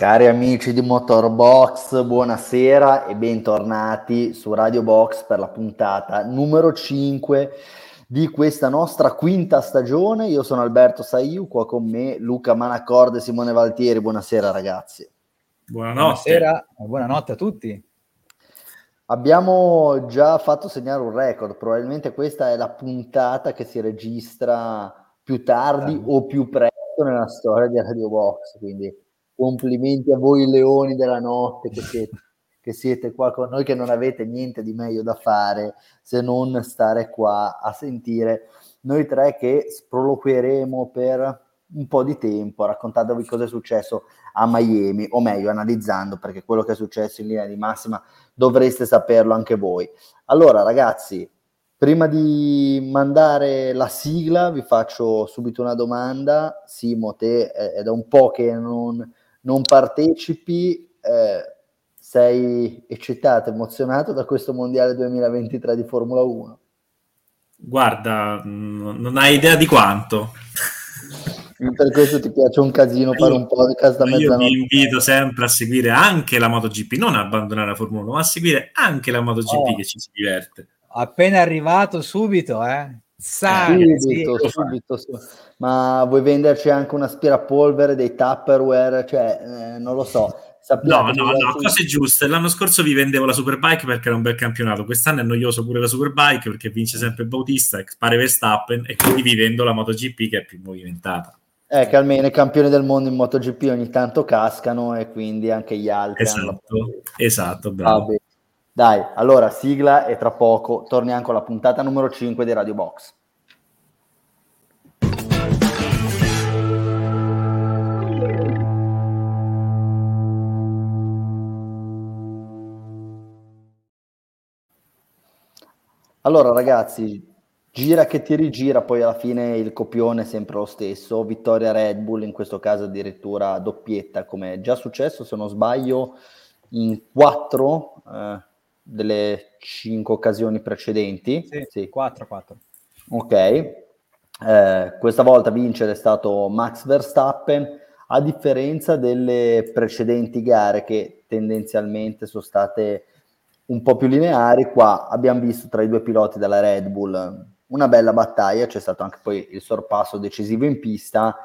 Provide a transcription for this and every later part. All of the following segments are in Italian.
Cari amici di Motorbox, buonasera e bentornati su Radio Box per la puntata numero 5 di questa nostra quinta stagione. Io sono Alberto Saiu, qua con me Luca Manacorde e Simone Valtieri. Buonasera ragazzi. Buonanotte. Buonasera, buonanotte a tutti. Abbiamo già fatto segnare un record, probabilmente questa è la puntata che si registra più tardi o più presto nella storia di Radio Box, quindi complimenti a voi leoni della notte che siete, che siete qua con noi, che non avete niente di meglio da fare se non stare qua a sentire noi tre che sproloquieremo per un po' di tempo raccontandovi cosa è successo a Miami, o meglio analizzando perché quello che è successo in linea di massima dovreste saperlo anche voi. Allora ragazzi, prima di mandare la sigla vi faccio subito una domanda. Simo, te è da un po' che non non partecipi, eh, sei eccitato, emozionato da questo mondiale 2023 di Formula 1? Guarda, non hai idea di quanto. Per questo ti piace un casino fare un podcast da mezzanotte. Io vi invito sempre a seguire anche la MotoGP, non a abbandonare la Formula 1, ma a seguire anche la MotoGP oh. che ci si diverte. Appena arrivato subito, eh? Sai, subito, sì. subito, subito, Ma vuoi venderci anche un aspirapolvere, dei Tupperware? Cioè, eh, non lo so. Sappiamo no, no, no, cose giuste. L'anno scorso vi vendevo la Superbike perché era un bel campionato. Quest'anno è noioso pure la Superbike perché vince sempre Bautista, pare Verstappen, e quindi vi vendo la MotoGP che è più movimentata. Eh, che almeno i campioni del mondo in MotoGP ogni tanto cascano e quindi anche gli altri. Esatto, hanno... esatto, bravo. Dai, allora sigla e tra poco torniamo con la puntata numero 5 di Radio Box. Allora ragazzi, gira che ti rigira, poi alla fine il copione è sempre lo stesso, vittoria Red Bull, in questo caso addirittura doppietta, come è già successo, se non sbaglio, in quattro eh, delle cinque occasioni precedenti. Sì, sì. 4, 4. Ok, eh, questa volta vincere è stato Max Verstappen, a differenza delle precedenti gare che tendenzialmente sono state un po' più lineari, qua abbiamo visto tra i due piloti della Red Bull una bella battaglia, c'è stato anche poi il sorpasso decisivo in pista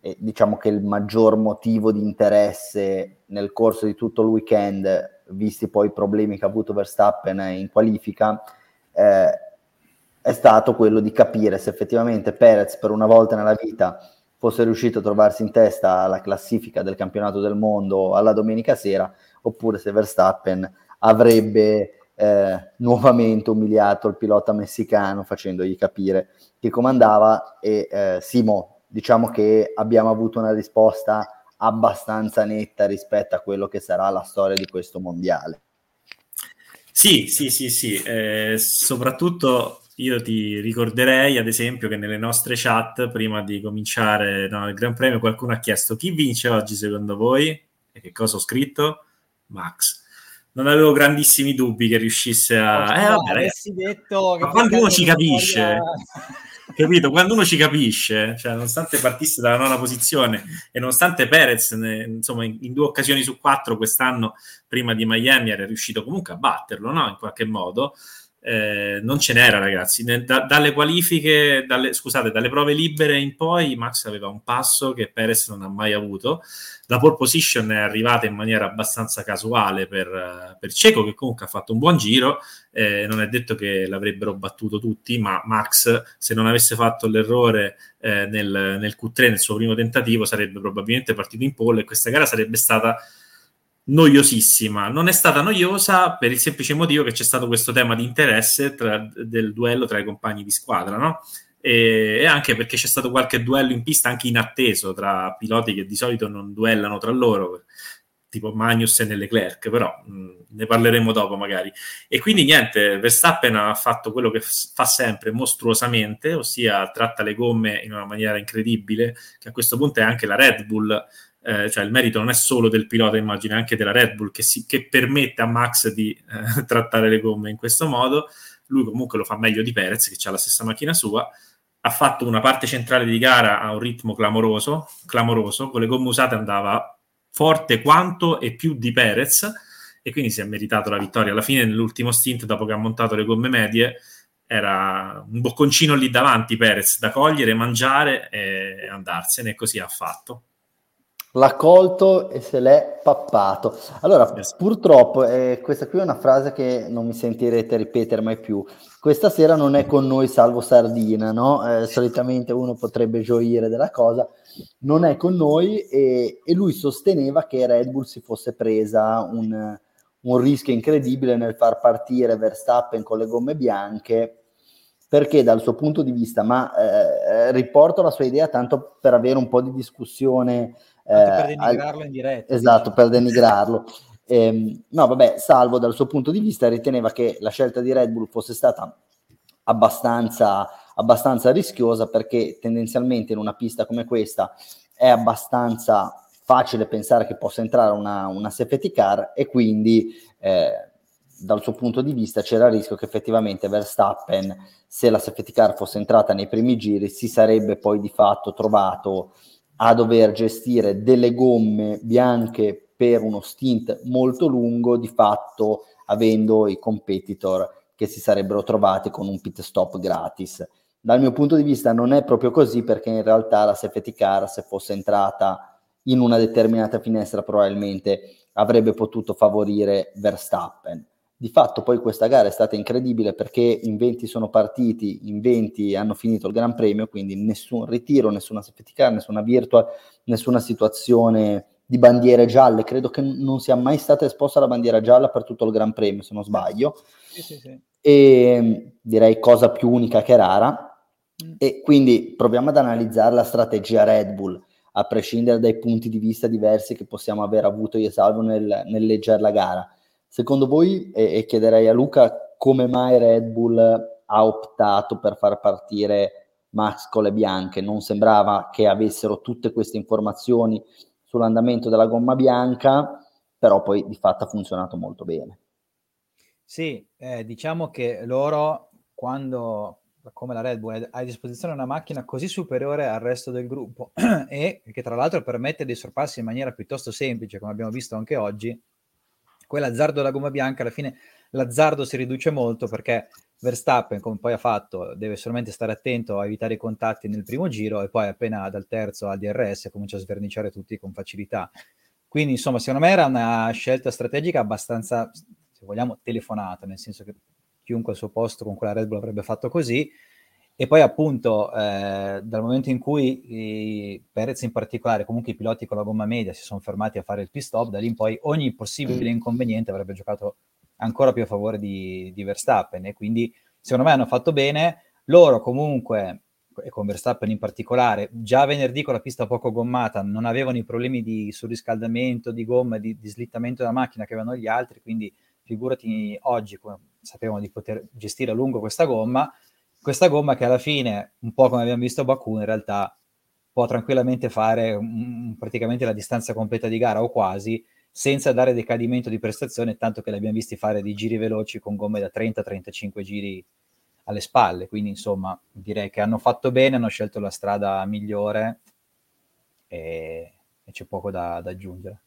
e diciamo che il maggior motivo di interesse nel corso di tutto il weekend visti poi i problemi che ha avuto Verstappen in qualifica, eh, è stato quello di capire se effettivamente Perez per una volta nella vita fosse riuscito a trovarsi in testa alla classifica del campionato del mondo alla domenica sera, oppure se Verstappen avrebbe eh, nuovamente umiliato il pilota messicano facendogli capire che comandava. E eh, Simo, diciamo che abbiamo avuto una risposta abbastanza netta rispetto a quello che sarà la storia di questo mondiale. Sì, sì, sì, sì, eh, soprattutto io ti ricorderei, ad esempio, che nelle nostre chat, prima di cominciare no, il Gran Premio, qualcuno ha chiesto chi vince oggi secondo voi? E che cosa ho scritto? Max. Non avevo grandissimi dubbi che riuscisse a... Eh, vabbè, detto ma quando uno ci capisce... Capito? Quando uno ci capisce, cioè, nonostante partisse dalla nona posizione e nonostante Perez, ne, insomma, in, in, due occasioni su quattro quest'anno, prima di Miami, era riuscito comunque a batterlo, no? In qualche modo. Eh, non ce n'era, ragazzi. Da, dalle qualifiche, dalle, scusate, dalle prove libere in poi, Max aveva un passo che Perez non ha mai avuto la pole position è arrivata in maniera abbastanza casuale per, per Cieco, che comunque ha fatto un buon giro. Eh, non è detto che l'avrebbero battuto tutti, ma Max, se non avesse fatto l'errore eh, nel, nel, Q3, nel suo primo tentativo, sarebbe probabilmente partito in pole e questa gara sarebbe stata noiosissima. Non è stata noiosa per il semplice motivo che c'è stato questo tema di interesse tra, del duello tra i compagni di squadra, no? e, anche perché c'è stato qualche duello in pista anche inatteso tra piloti che di solito non duellano tra loro tipo Magnus e Leclerc, però mh, ne parleremo dopo magari. E quindi niente, Verstappen ha fatto quello che f- fa sempre mostruosamente, ossia tratta le gomme in una maniera incredibile, che a questo punto è anche la Red Bull, eh, cioè il merito non è solo del pilota, immagino, anche della Red Bull che, si, che permette a Max di eh, trattare le gomme in questo modo. Lui comunque lo fa meglio di Perez, che ha la stessa macchina sua, ha fatto una parte centrale di gara a un ritmo clamoroso, clamoroso, con le gomme usate andava forte quanto e più di Perez e quindi si è meritato la vittoria. Alla fine, nell'ultimo stint, dopo che ha montato le gomme medie, era un bocconcino lì davanti Perez da cogliere, mangiare e andarsene, e così ha fatto. L'ha colto e se l'è pappato. Allora, yes. purtroppo, eh, questa qui è una frase che non mi sentirete ripetere mai più. Questa sera non è con noi Salvo Sardina, no? Eh, solitamente uno potrebbe gioire della cosa. Non è con noi e, e lui sosteneva che Red Bull si fosse presa un, un rischio incredibile nel far partire Verstappen con le gomme bianche perché dal suo punto di vista, ma eh, riporto la sua idea tanto per avere un po' di discussione. Eh, per denigrarlo al... in diretta. Esatto, per denigrarlo. Eh, no, vabbè, Salvo dal suo punto di vista riteneva che la scelta di Red Bull fosse stata abbastanza, abbastanza rischiosa perché tendenzialmente in una pista come questa è abbastanza facile pensare che possa entrare una, una safety car e quindi eh, dal suo punto di vista c'era il rischio che effettivamente Verstappen, se la safety car fosse entrata nei primi giri, si sarebbe poi di fatto trovato a dover gestire delle gomme bianche per uno stint molto lungo, di fatto avendo i competitor che si sarebbero trovati con un pit stop gratis. Dal mio punto di vista non è proprio così perché in realtà la safety car se fosse entrata in una determinata finestra probabilmente avrebbe potuto favorire Verstappen. Di fatto poi questa gara è stata incredibile perché in 20 sono partiti, in 20 hanno finito il Gran Premio, quindi nessun ritiro, nessuna safety car, nessuna virtual, nessuna situazione di bandiere gialle. Credo che non sia mai stata esposta la bandiera gialla per tutto il Gran Premio, se non sbaglio. Sì, sì, sì. E direi cosa più unica che rara. Mm. E quindi proviamo ad analizzare la strategia Red Bull a prescindere dai punti di vista diversi che possiamo aver avuto io e Salvo nel, nel leggere la gara. Secondo voi, e, e chiederei a Luca, come mai Red Bull ha optato per far partire Max con le bianche? Non sembrava che avessero tutte queste informazioni sull'andamento della gomma bianca, però poi di fatto ha funzionato molto bene. Sì, eh, diciamo che loro quando come la Red Bull ha a disposizione una macchina così superiore al resto del gruppo e che tra l'altro permette dei sorpassi in maniera piuttosto semplice, come abbiamo visto anche oggi, quell'azzardo della gomma bianca alla fine l'azzardo si riduce molto perché Verstappen, come poi ha fatto, deve solamente stare attento a evitare i contatti nel primo giro e poi appena dal terzo al DRS comincia a sverniciare tutti con facilità. Quindi, insomma, secondo me era una scelta strategica abbastanza, se vogliamo, telefonata, nel senso che chiunque al suo posto con quella Red Bull avrebbe fatto così. E poi appunto eh, dal momento in cui i Perez in particolare, comunque i piloti con la gomma media si sono fermati a fare il pit stop, da lì in poi ogni possibile inconveniente avrebbe giocato ancora più a favore di, di Verstappen. E quindi secondo me hanno fatto bene. Loro comunque, e con Verstappen in particolare, già venerdì con la pista poco gommata non avevano i problemi di surriscaldamento, di gomma, di, di slittamento della macchina che avevano gli altri, quindi figurati oggi come sapevano di poter gestire a lungo questa gomma, questa gomma che alla fine, un po' come abbiamo visto a Baku, in realtà può tranquillamente fare um, praticamente la distanza completa di gara o quasi, senza dare decadimento di prestazione, tanto che l'abbiamo visti fare di giri veloci con gomme da 30-35 giri alle spalle. Quindi, insomma, direi che hanno fatto bene, hanno scelto la strada migliore e, e c'è poco da, da aggiungere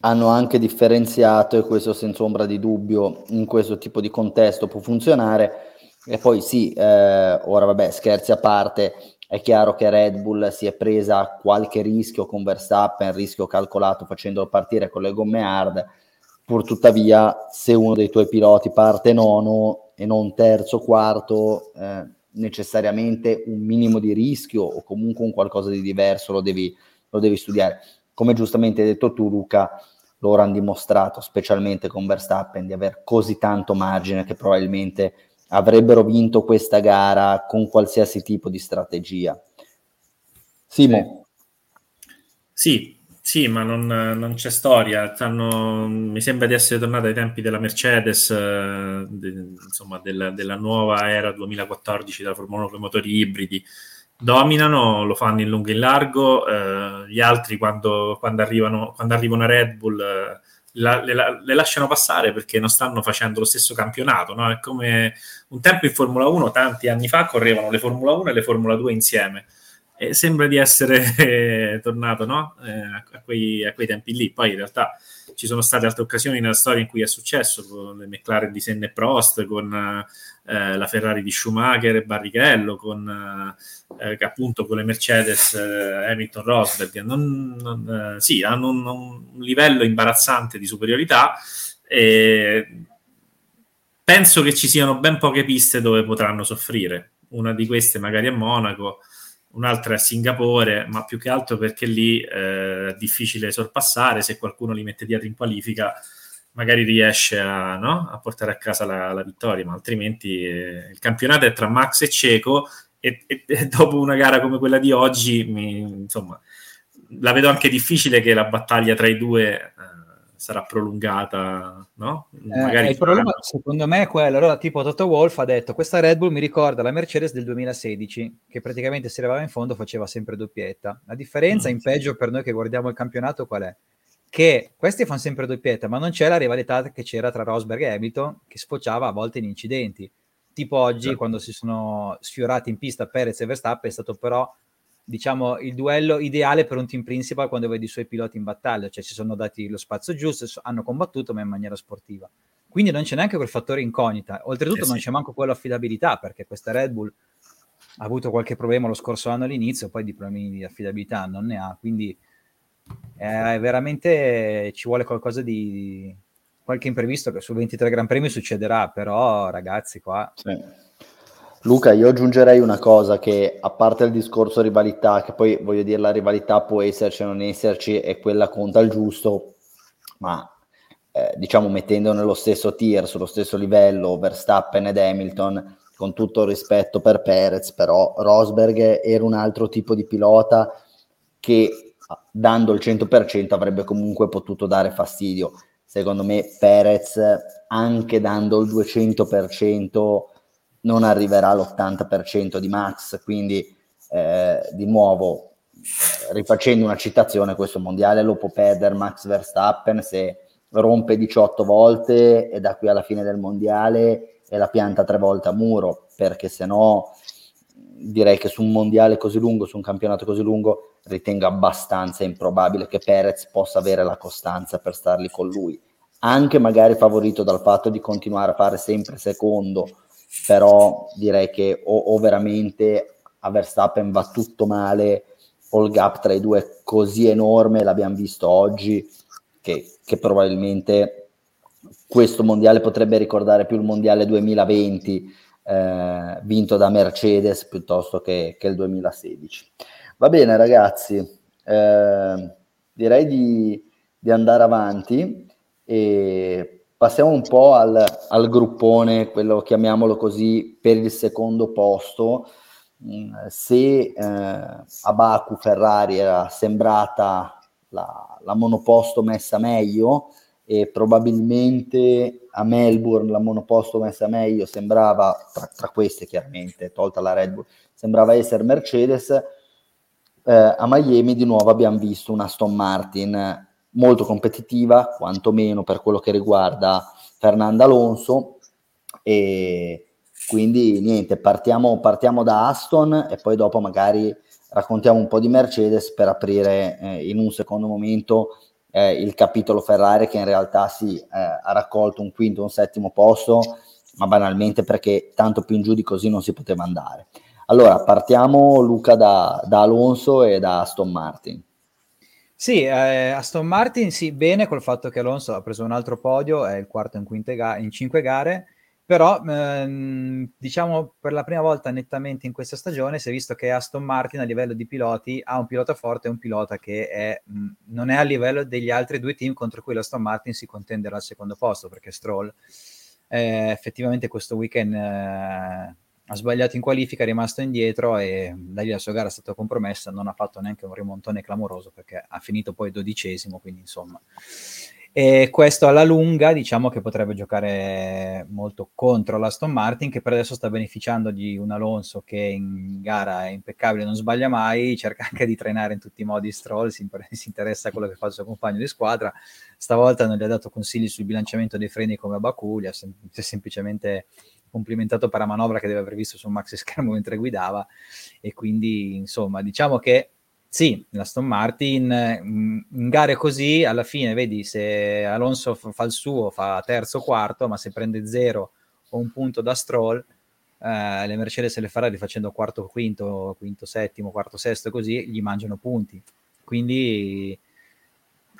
hanno anche differenziato, e questo senza ombra di dubbio in questo tipo di contesto può funzionare. E poi sì, eh, ora vabbè, scherzi a parte, è chiaro che Red Bull si è presa qualche rischio con Verstappen, rischio calcolato facendolo partire con le gomme hard, pur tuttavia se uno dei tuoi piloti parte nono e non terzo, quarto, eh, necessariamente un minimo di rischio o comunque un qualcosa di diverso lo devi, lo devi studiare. Come giustamente hai detto tu Luca, loro hanno dimostrato, specialmente con Verstappen, di aver così tanto margine che probabilmente avrebbero vinto questa gara con qualsiasi tipo di strategia. Simo. Sì, sì, ma non, non c'è storia. Stanno, mi sembra di essere tornato ai tempi della Mercedes, eh, de, insomma, della, della, nuova era 2014 della Formula 1 con i motori ibridi dominano, lo fanno in lungo e in largo, eh, gli altri quando, quando, arrivano, quando arrivano a Red Bull eh, la, le, le, lasciano passare perché non stanno facendo lo stesso campionato, no? è come un tempo in Formula 1, tanti anni fa correvano le Formula 1 e le Formula 2 insieme. E sembra di essere eh, tornato no? eh, a, quei, a, quei, tempi lì. Poi in realtà ci sono state altre occasioni nella storia in cui è successo, con le McLaren di Senna e Prost, con eh, la Ferrari di Schumacher e Barrichello, con eh, appunto con le Mercedes eh, Hamilton Rosberg. Non, non, sì, hanno un, un, livello imbarazzante di superiorità. E penso che ci siano ben poche piste dove potranno soffrire. Una di queste magari a Monaco, un'altra a Singapore, ma più che altro perché lì eh, è difficile sorpassare, se qualcuno li mette dietro in qualifica magari riesce a, no? a portare a casa la, la vittoria, ma altrimenti eh, il campionato è tra Max e Ceco e, e, e, dopo una gara come quella di oggi, mi, insomma, la vedo anche difficile che la battaglia tra i due eh, sarà prolungata, no? Eh, Magari il problema secondo me è quello. Allora, tipo Toto Wolf ha detto, questa Red Bull mi ricorda la Mercedes del 2016, che praticamente si arrivava in fondo faceva sempre doppietta. La differenza mm. in peggio per noi che guardiamo il campionato qual è? Che questi fanno sempre doppietta, ma non c'è la rivalità che c'era tra Rosberg e Hamilton, che sfociava a volte in incidenti. Tipo oggi, certo. quando si sono sfiorati in pista Perez e Verstappen, è stato però diciamo, il duello ideale per un team principal quando vedi i suoi piloti in battaglia, cioè si sono dati lo spazio giusto, hanno combattuto ma in maniera sportiva. Quindi non c'è neanche quel fattore incognita. Oltretutto eh non c'è manco quello affidabilità, perché questa Red Bull ha avuto qualche problema lo scorso anno all'inizio, poi di problemi di affidabilità non ne ha, quindi eh, veramente ci vuole qualcosa di qualche imprevisto che su 23 Gran Premi succederà, però ragazzi qua... Sì Luca, io aggiungerei una cosa che a parte il discorso rivalità, che poi voglio dire la rivalità può esserci o non esserci e quella conta il giusto, ma eh, diciamo mettendo nello stesso tier, sullo stesso livello Verstappen ed Hamilton, con tutto il rispetto per Perez, però Rosberg era un altro tipo di pilota che dando il 100% avrebbe comunque potuto dare fastidio. Secondo me Perez anche dando il 200% non arriverà all'80% di max, quindi eh, di nuovo rifacendo una citazione, questo mondiale lo può perdere Max Verstappen se rompe 18 volte e da qui alla fine del mondiale e la pianta tre volte a muro, perché se no direi che su un mondiale così lungo, su un campionato così lungo, ritengo abbastanza improbabile che Perez possa avere la costanza per starli con lui, anche magari favorito dal fatto di continuare a fare sempre secondo però direi che o, o veramente a Verstappen va tutto male o il gap tra i due è così enorme, l'abbiamo visto oggi, che, che probabilmente questo mondiale potrebbe ricordare più il mondiale 2020 eh, vinto da Mercedes piuttosto che, che, il 2016. Va bene ragazzi, eh, direi di, di, andare avanti e Passiamo un po' al, al gruppone, quello chiamiamolo così, per il secondo posto. Mm, se eh, a Baku Ferrari era sembrata la, la, monoposto messa meglio e probabilmente a Melbourne la monoposto messa meglio sembrava, tra, tra queste chiaramente, tolta la Red Bull, sembrava essere Mercedes, eh, a Miami di nuovo abbiamo visto una Aston Martin molto competitiva, quantomeno per quello che riguarda Fernando Alonso. E quindi niente, partiamo, partiamo da Aston e poi dopo magari raccontiamo un po' di Mercedes per aprire eh, in un secondo momento eh, il capitolo Ferrari che in realtà sì, eh, ha raccolto un quinto, un settimo posto, ma banalmente perché tanto più in giù di così non si poteva andare. Allora, partiamo Luca da, da Alonso e da Aston Martin. Sì, eh, Aston Martin sì, bene col fatto che Alonso ha preso un altro podio, è il quarto in, ga- in cinque gare, però ehm, diciamo per la prima volta nettamente in questa stagione si è visto che Aston Martin a livello di piloti ha un pilota forte e un pilota che è, mh, non è a livello degli altri due team contro cui l'Aston Martin si contenderà al secondo posto, perché Stroll eh, effettivamente questo weekend... Eh, ha sbagliato in qualifica, è rimasto indietro e da lì la sua gara è stata compromessa, non ha fatto neanche un rimontone clamoroso perché ha finito poi dodicesimo, quindi insomma. E questo alla lunga diciamo che potrebbe giocare molto contro l'Aston Martin che per adesso sta beneficiando di un Alonso che in gara è impeccabile, non sbaglia mai, cerca anche di trainare in tutti i modi Stroll, si, si interessa a quello che fa il suo compagno di squadra, stavolta non gli ha dato consigli sul bilanciamento dei freni come a Baku, gli ha sem- semplicemente complimentato per la manovra che deve aver visto sul maxi schermo mentre guidava e quindi insomma diciamo che sì, l'Aston Martin mm, in gare così alla fine vedi se Alonso fa il suo fa terzo o quarto ma se prende zero o un punto da Stroll eh, le Mercedes e le Ferrari facendo quarto quinto quinto settimo quarto sesto così gli mangiano punti quindi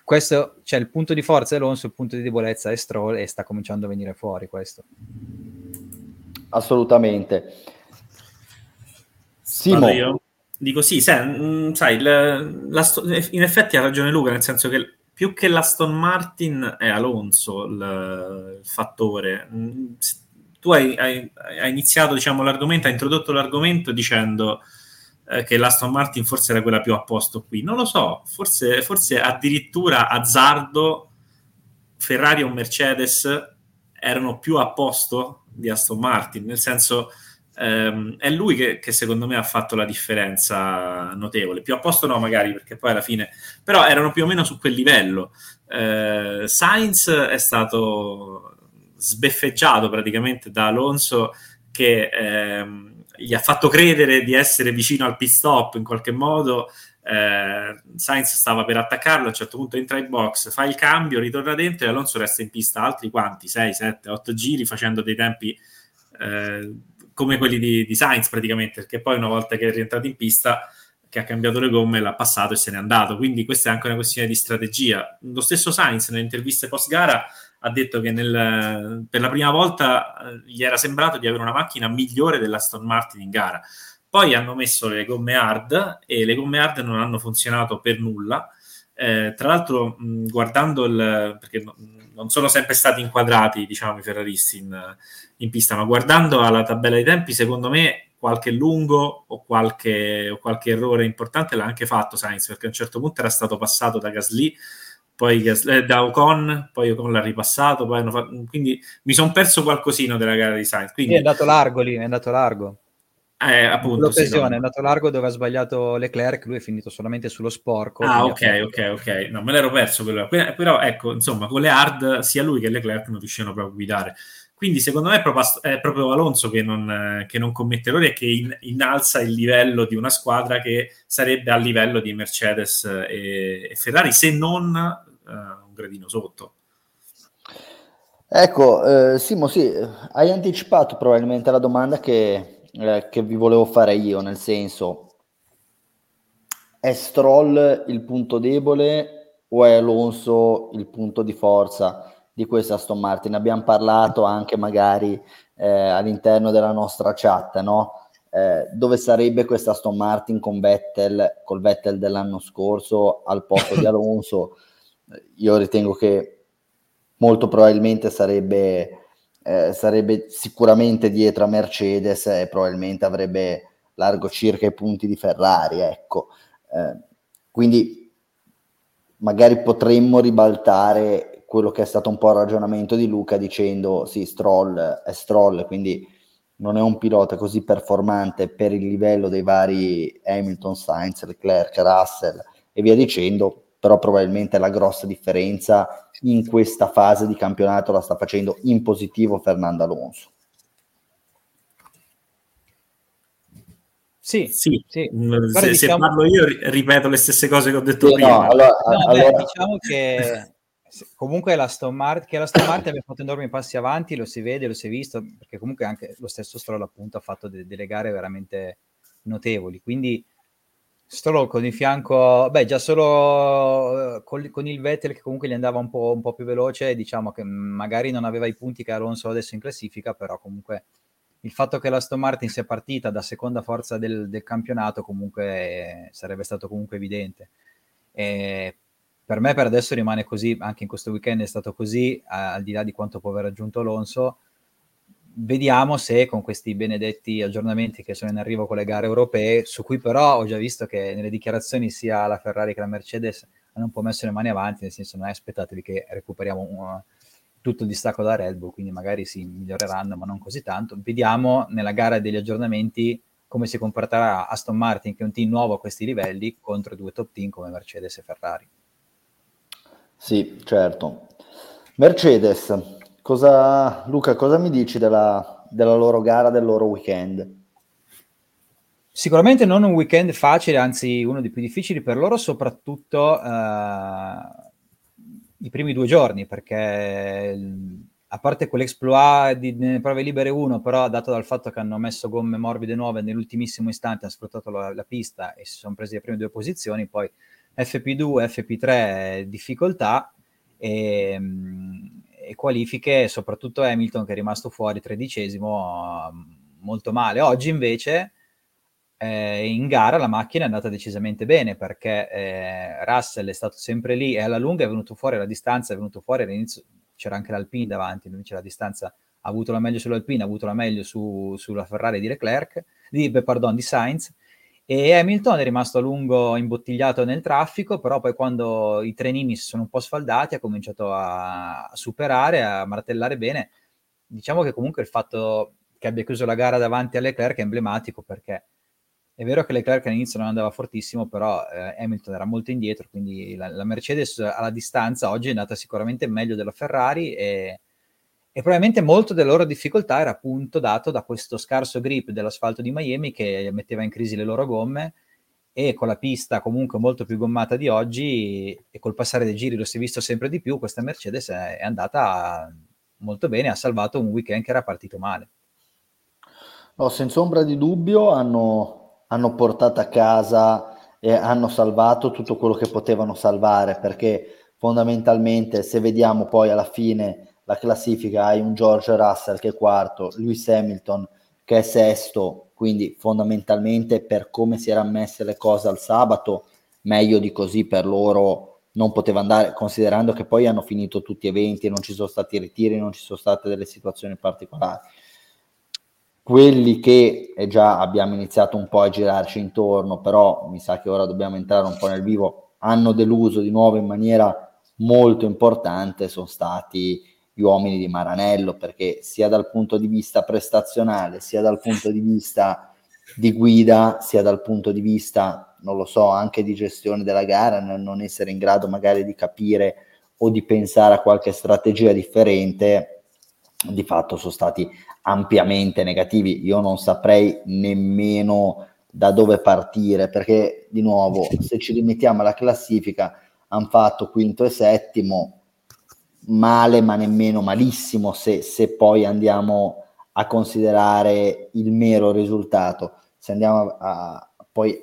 questo, cioè il punto di forza è Alonso, il punto di debolezza è Stroll e sta cominciando a venire fuori questo. Assolutamente. Simo. Io dico sì, sai, mm, sai la, la, in effetti ha ragione Luca, nel senso che più che l'Aston Martin è Alonso il, il fattore. Mm, tu hai, hai, hai iniziato diciamo, l'argomento, hai introdotto l'argomento dicendo eh, che l'Aston Martin forse era quella più a posto qui. Non lo so, forse, forse addirittura azzardo Ferrari o Mercedes erano più a posto di Aston Martin, nel senso ehm, è lui che, che, secondo me ha fatto la differenza notevole. Più a posto no, magari, perché poi alla fine, però erano più o meno su quel livello. Eh, Sainz è stato sbeffeggiato praticamente da Alonso che ehm, gli ha fatto credere di essere vicino al pit stop in qualche modo. Eh, Sainz stava per attaccarlo, a un certo punto entra in box, fa il cambio, ritorna dentro e Alonso resta in pista altri quanti? 6, 7, 8 giri facendo dei tempi eh, come quelli di, di, Sainz praticamente, perché poi una volta che è rientrato in pista che ha cambiato le gomme l'ha passato e se n'è andato, quindi questa è anche una questione di strategia. Lo stesso Sainz nelle interviste post gara ha detto che nel, per la prima volta eh, gli era sembrato di avere una macchina migliore dell'Aston Martin in gara. Poi hanno messo le gomme hard e le gomme hard non hanno funzionato per nulla. Eh, tra l'altro, mh, guardando il perché non sono sempre stati inquadrati, diciamo, i ferraristi in, in, pista, ma guardando alla tabella dei tempi, secondo me qualche lungo o qualche, o qualche errore importante l'ha anche fatto Sainz, perché a un certo punto era stato passato da Gasly poi eh, da Ocon, poi Ocon l'ha ripassato, fatto, quindi mi sono perso qualcosino della gara di Sainz. Quindi... È andato largo lì, è andato largo. Eh, appunto, L'occasione sì, no. è andato largo dove ha sbagliato Leclerc, lui è finito solamente sullo sporco. Ah, ok, ok, ok. No, me l'ero perso quello. Però, ecco, insomma, con le hard sia lui che Leclerc non riuscivano proprio a guidare. Quindi secondo me è proprio, è proprio Alonso che non, che non, commette errori e che in, innalza il livello di una squadra che sarebbe a livello di Mercedes e, e Ferrari, se non uh, un gradino sotto. Ecco, eh, Simo, sì, hai anticipato probabilmente la domanda che, eh, che vi volevo fare io, nel senso, è Stroll il punto debole o è Alonso il punto di forza? di questa Aston Martin. Abbiamo parlato anche magari eh, all'interno della nostra chat, no? Eh, dove sarebbe questa Aston Martin con Vettel, col Vettel dell'anno scorso al posto di Alonso? Io ritengo che molto probabilmente sarebbe, eh, sarebbe sicuramente dietro a Mercedes e probabilmente avrebbe largo circa i punti di Ferrari, ecco. Eh, quindi magari potremmo ribaltare quello che è stato un po' il ragionamento di Luca dicendo sì, Stroll è Stroll, quindi non è un pilota così performante per il livello dei vari Hamilton, Sainz, Leclerc, Russell e via dicendo, però probabilmente la grossa differenza in questa fase di campionato la sta facendo in positivo Fernando Alonso. Sì, sì, sì. Mm, se, diciamo... se, parlo io ripeto le stesse cose che ho detto sì, prima. No, allora, no, allora... Beh, diciamo che comunque la Stone Martin, che la Stone Martin abbia fatto enormi passi avanti, lo si vede, lo si è visto, perché comunque anche lo stesso Stroll appunto ha fatto de- delle gare veramente notevoli, quindi Stroll con il fianco, beh già solo uh, con, con, il Vettel che comunque gli andava un po', un po', più veloce, diciamo che magari non aveva i punti che Alonso adesso in classifica, però comunque il fatto che la Stone Martin sia partita da seconda forza del, del campionato comunque eh, sarebbe stato comunque evidente. E per me per adesso rimane così, anche in questo weekend è stato così, al di là di quanto può aver aggiunto Alonso. Vediamo se con questi benedetti aggiornamenti che sono in arrivo con le gare europee, su cui però ho già visto che nelle dichiarazioni sia la Ferrari che la Mercedes hanno un po' messo le mani avanti, nel senso non aspettatevi che recuperiamo un, tutto il distacco da Red Bull, quindi magari si miglioreranno, ma non così tanto. Vediamo nella gara degli aggiornamenti come si comporterà Aston Martin, che è un team nuovo a questi livelli, contro due top team come Mercedes e Ferrari. Sì, certo. Mercedes, cosa, Luca, cosa mi dici della, della loro gara, del loro weekend. Sicuramente non un weekend facile, anzi uno dei più difficili per loro, soprattutto eh, i primi due giorni, perché a parte quell'exploit di, nelle prove libere 1, però dato dal fatto che hanno messo gomme morbide nuove nell'ultimissimo istante, hanno sfruttato la, la pista e si sono presi le prime due posizioni, poi FP2, FP3 difficoltà e, e qualifiche, soprattutto Hamilton che è rimasto fuori tredicesimo molto male. Oggi invece eh, in gara la macchina è andata decisamente bene perché eh, Russell è stato sempre lì e alla lunga è venuto fuori la distanza, è venuto fuori all'inizio, c'era anche l'Alpine davanti, invece la distanza ha avuto la meglio sull'Alpine, ha avuto la meglio su, sulla Ferrari di Leclerc, di, pardon, di Sainz, e Hamilton è rimasto a lungo imbottigliato nel traffico, però poi quando i trenini si sono un po' sfaldati ha cominciato a, superare, a martellare bene. Diciamo che comunque il fatto che abbia chiuso la gara davanti a Leclerc è emblematico perché è vero che Leclerc all'inizio non andava fortissimo, però eh, Hamilton era molto indietro, quindi la, la, Mercedes alla distanza oggi è andata sicuramente meglio della Ferrari e, e, probabilmente molto della loro difficoltà era appunto dato da questo scarso grip dell'asfalto di Miami che metteva in crisi le loro gomme e con la pista comunque molto più gommata di oggi e col passare dei giri lo si è visto sempre di più, questa Mercedes è, andata molto bene, ha salvato un weekend che era partito male. No, senza ombra di dubbio hanno hanno portato a casa e hanno salvato tutto quello che potevano salvare perché fondamentalmente se vediamo poi alla fine la classifica hai un George Russell che è quarto, Lewis Hamilton che è sesto, quindi fondamentalmente per come si erano messe le cose al sabato, meglio di così per loro non poteva andare, considerando che poi hanno finito tutti gli eventi, non ci sono stati ritiri, non ci sono state delle situazioni particolari. Quelli che eh, già abbiamo iniziato un po' a girarci intorno, però mi sa che ora dobbiamo entrare un po' nel vivo, hanno deluso di nuovo in maniera molto importante sono stati gli uomini di Maranello, perché sia dal punto di vista prestazionale, sia dal punto di vista di guida, sia dal punto di vista, non lo so, anche di gestione della gara, non essere in grado magari di capire o di pensare a qualche strategia differente, di fatto sono stati ampiamente negativi. Io non saprei nemmeno da dove partire, perché di nuovo, se ci rimettiamo alla classifica, hanno fatto quinto e settimo, male, ma nemmeno malissimo, se, se poi andiamo a considerare il mero risultato. Se andiamo a, a poi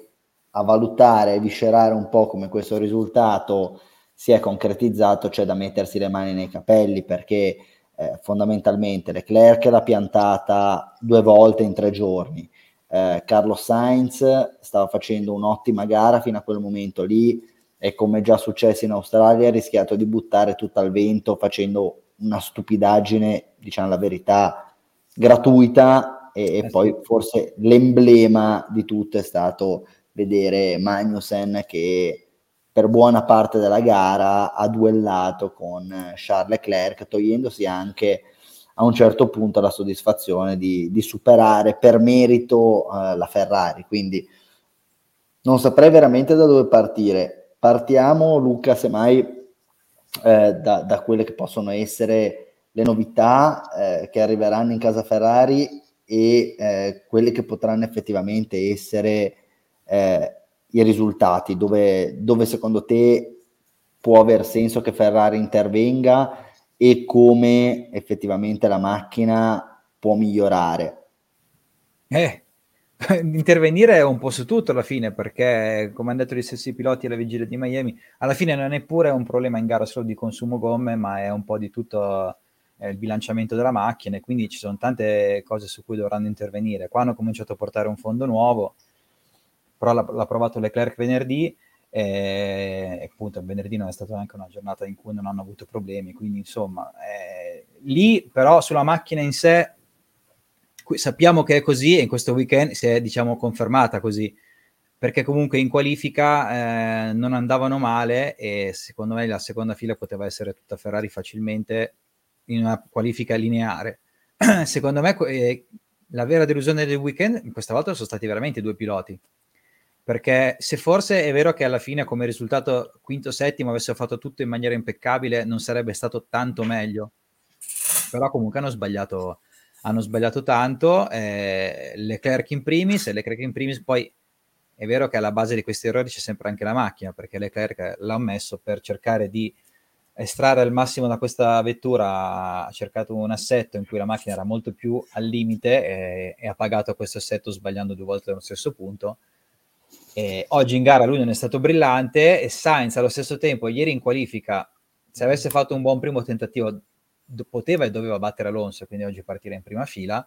a valutare e viscerare un po' come questo risultato si è concretizzato, c'è da mettersi le mani nei capelli perché eh, fondamentalmente Leclerc l'ha piantata due volte in tre giorni. Eh, Carlos Sainz stava facendo un'ottima gara fino a quel momento lì e come già successo in Australia ha rischiato di buttare tutto al vento facendo una stupidaggine, diciamo la verità, gratuita e, e eh poi forse l'emblema di tutto è stato vedere Magnussen che per buona parte della gara ha duellato con Charles Leclerc, togliendosi anche a un certo punto la soddisfazione di, di superare per merito uh, la Ferrari. Quindi non saprei veramente da dove partire. Partiamo, Luca, semmai eh, da, da, quelle che possono essere le novità eh, che arriveranno in casa Ferrari e eh, quelle che potranno effettivamente essere eh, i risultati, dove, dove secondo te può aver senso che Ferrari intervenga e come effettivamente la macchina può migliorare? Eh, intervenire un po' su tutto alla fine, perché come hanno detto gli stessi piloti alla vigilia di Miami, alla fine non è pure un problema in gara solo di consumo gomme, ma è un po' di tutto eh, il bilanciamento della macchina, e quindi ci sono tante cose su cui dovranno intervenire. Qua hanno cominciato a portare un fondo nuovo, però l'ha, l'ha provato Leclerc venerdì e appunto venerdì non è stata neanche una giornata in cui non hanno avuto problemi, quindi insomma eh, lì però sulla macchina in sé sappiamo che è così e in questo weekend si è diciamo confermata così perché comunque in qualifica eh, non andavano male e secondo me la seconda fila poteva essere tutta Ferrari facilmente in una qualifica lineare. secondo me eh, la vera delusione del weekend questa volta sono stati veramente due piloti perché se forse è vero che alla fine come risultato quinto settimo avessero fatto tutto in maniera impeccabile non sarebbe stato tanto meglio però comunque hanno sbagliato hanno sbagliato tanto, eh, Leclerc in primis, e Leclerc in primis poi è vero che alla base di questi errori c'è sempre anche la macchina, perché Leclerc l'ha messo per cercare di estrarre al massimo da questa vettura, ha cercato un assetto in cui la macchina era molto più al limite e, e ha pagato questo assetto sbagliando due volte nello stesso punto. E oggi in gara lui non è stato brillante e Sainz allo stesso tempo ieri in qualifica se avesse fatto un buon primo tentativo poteva e doveva battere Alonso, quindi oggi partire in prima fila.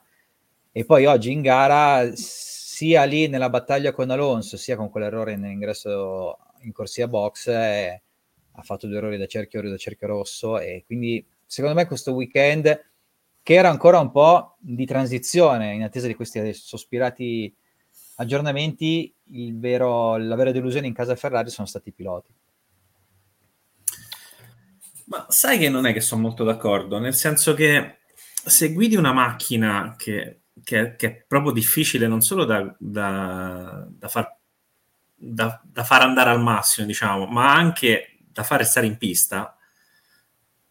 E poi oggi in gara, sia lì nella battaglia con Alonso, sia con quell'errore nell'ingresso in corsia box, eh, ha fatto due errori da cerchio e da cerchio rosso. E quindi, secondo me, questo weekend, che era ancora un po' di transizione in attesa di questi sospirati aggiornamenti, vero, la vera delusione in casa Ferrari sono stati i piloti. Ma sai che non è che sono molto d'accordo, nel senso che se guidi una macchina che, che, che è proprio difficile non solo da, da, da, far, da, far, andare al massimo, diciamo, ma anche da fare stare in pista,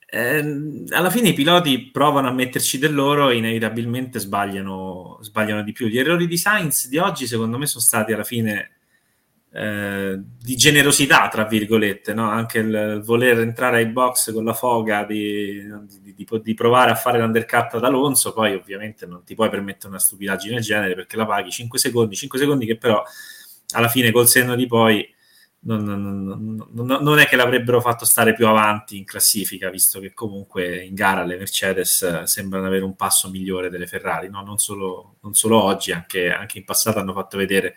eh, alla fine i piloti provano a metterci del loro e inevitabilmente sbagliano, sbagliano di più. Gli errori di Sainz di oggi, secondo me, sono stati alla fine eh, di generosità, tra virgolette, no? anche il voler entrare ai box con la foga di, di, di, di, provare a fare l'undercut ad Alonso, poi ovviamente non ti puoi permettere una stupidaggine del genere perché la paghi 5 secondi, 5 secondi che però alla fine col senno di poi non, non, non, non, è che l'avrebbero fatto stare più avanti in classifica, visto che comunque in gara le Mercedes sembrano avere un passo migliore delle Ferrari, no? non, solo, solo, oggi, anche, anche in passato hanno fatto vedere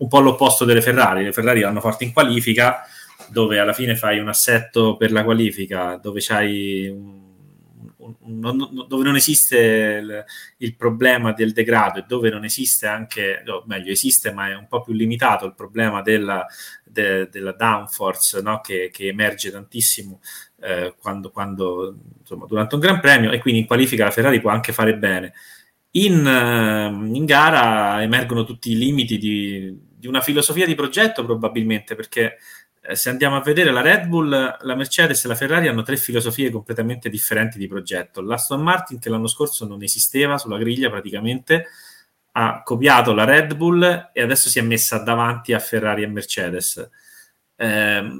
un po' l'opposto delle Ferrari. Le Ferrari vanno forti in qualifica, dove alla fine fai un assetto per la qualifica, dove c'hai un, un, un, dove non esiste il, il, problema del degrado e dove non esiste anche, o meglio, esiste ma è un po' più limitato il problema della, de, della downforce no? che, che, emerge tantissimo eh, quando, quando insomma, durante un Gran Premio e quindi in qualifica la Ferrari può anche fare bene. In, in gara emergono tutti i limiti di, di una filosofia di progetto probabilmente, perché eh, se andiamo a vedere la Red Bull, la Mercedes e la Ferrari hanno tre filosofie completamente differenti di progetto. L'Aston Martin, che l'anno scorso non esisteva sulla griglia praticamente, ha copiato la Red Bull e adesso si è messa davanti a Ferrari e Mercedes. Eh,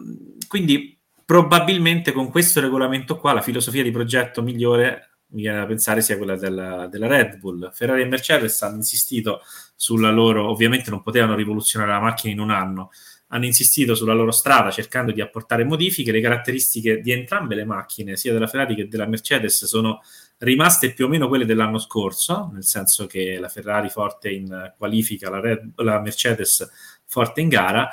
quindi probabilmente con questo regolamento qua la filosofia di progetto migliore mi viene da pensare sia quella della, della Red Bull. Ferrari e Mercedes hanno insistito sulla loro, ovviamente non potevano rivoluzionare la macchina in un anno, hanno insistito sulla loro strada cercando di apportare modifiche. Le caratteristiche di entrambe le macchine, sia della Ferrari che della Mercedes, sono rimaste più o meno quelle dell'anno scorso, nel senso che la Ferrari forte in qualifica, la, Red, la Mercedes forte in gara